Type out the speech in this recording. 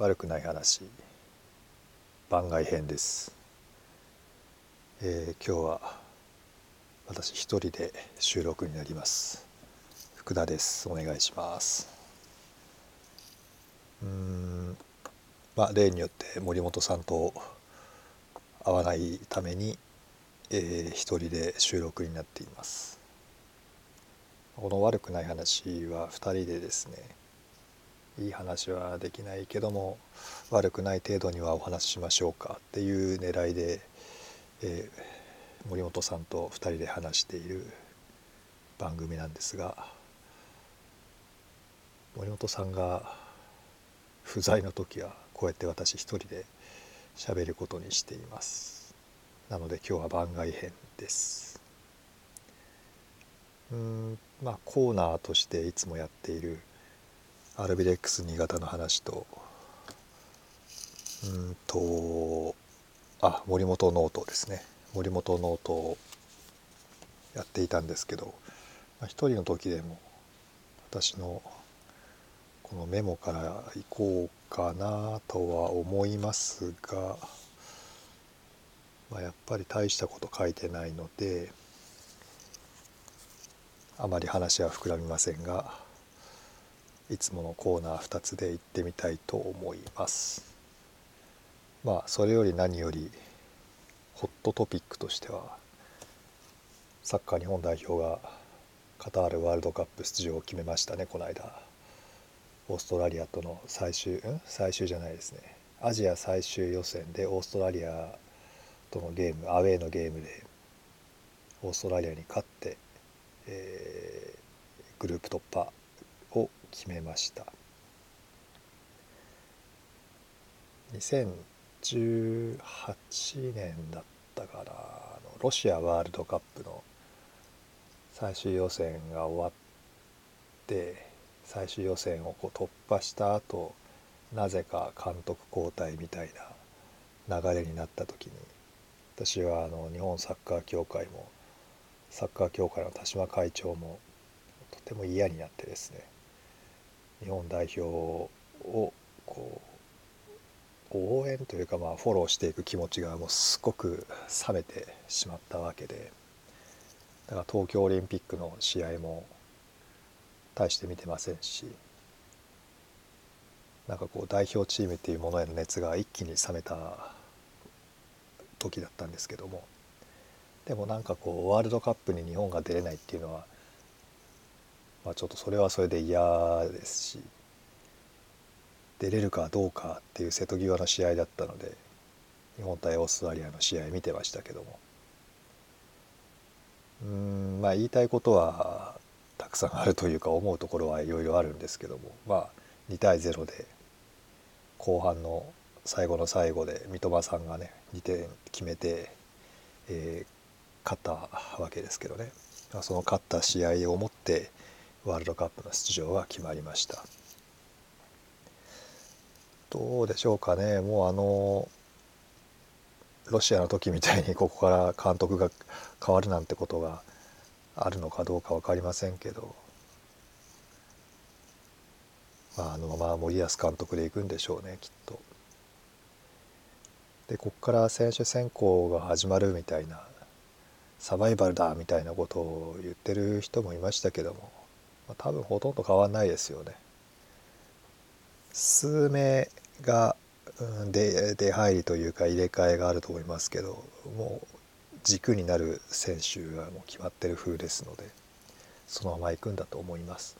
悪くない話。番外編です、えー、今日は私一人で収録になります。福田です。お願いします。うん。まあ例によって森本さんと会わないために、えー、一人で収録になっています。この悪くない話は2人でですねいい話はできないけども悪くない程度にはお話ししましょうかっていう狙いで、えー、森本さんと2人で話している番組なんですが森本さんが不在の時はこうやって私一人で喋ることにしています。なので今日は番外編です。うんまあコーナーとしていつもやっているアルビレックス新潟の話とうんとあ森本ノートですね。森本ノートをやっていたんですけど、まあ、一人の時でも私のこのメモからいこうかなとは思いますが、まあ、やっぱり大したこと書いてないのであまり話は膨らみませんがいつものコーナー2つで行ってみたいと思います。まあそれより何よりホットトピックとしてはサッカー日本代表がカタールワールドカップ出場を決めましたね。この間オーストラリアとの最終ん？最終じゃないですね。アジア最終予選でオーストラリアとのゲームアウェーのゲームでオーストラリアに勝って、えー、グループ突破決めました。2018年だったかな。ロシアワールドカップの最終予選が終わって最終予選をこう突破した後なぜか監督交代みたいな流れになった時に私はあの日本サッカー協会もサッカー協会の田島会長もとても嫌になってですね日本代表をこう応援というかまあフォローしていく気持ちがもうすごく冷めてしまったわけでだから東京オリンピックの試合も大して見てませんしなんかこう代表チームっていうものへの熱が一気に冷めた時だったんですけどもでもなんかこうワールドカップに日本が出れないっていうのはまあ、ちょっとそれはそれで嫌ですし出れるかどうかっていう瀬戸際の試合だったので日本対オーストラリアの試合見てましたけども。うんまあ言いたいことはたくさんあるというか思うところはいろいろあるんですけどもまあ2対0で後半の最後の最後で三笘さんがね2点決めて、えー、勝ったわけですけどね。その勝った試合をもってワールドカップの出場が決まりました。どうでしょうかね。もうあのロシアの時みたいに ここから監督が変わるなんてことがあるのかどうか分かりませんけど、まあ、あのまま森保監督でいくんでしょうねきっと。でここから選手選考が始まるみたいなサバイバルだみたいなことを言ってる人もいましたけども。まあ、多分ほとんど変わんないですよね。数名が、うん、で出入りというか入れ替えがあると思いますけどもう軸になる選手がもう決まってる風ですのでそのまま行くんだと思います。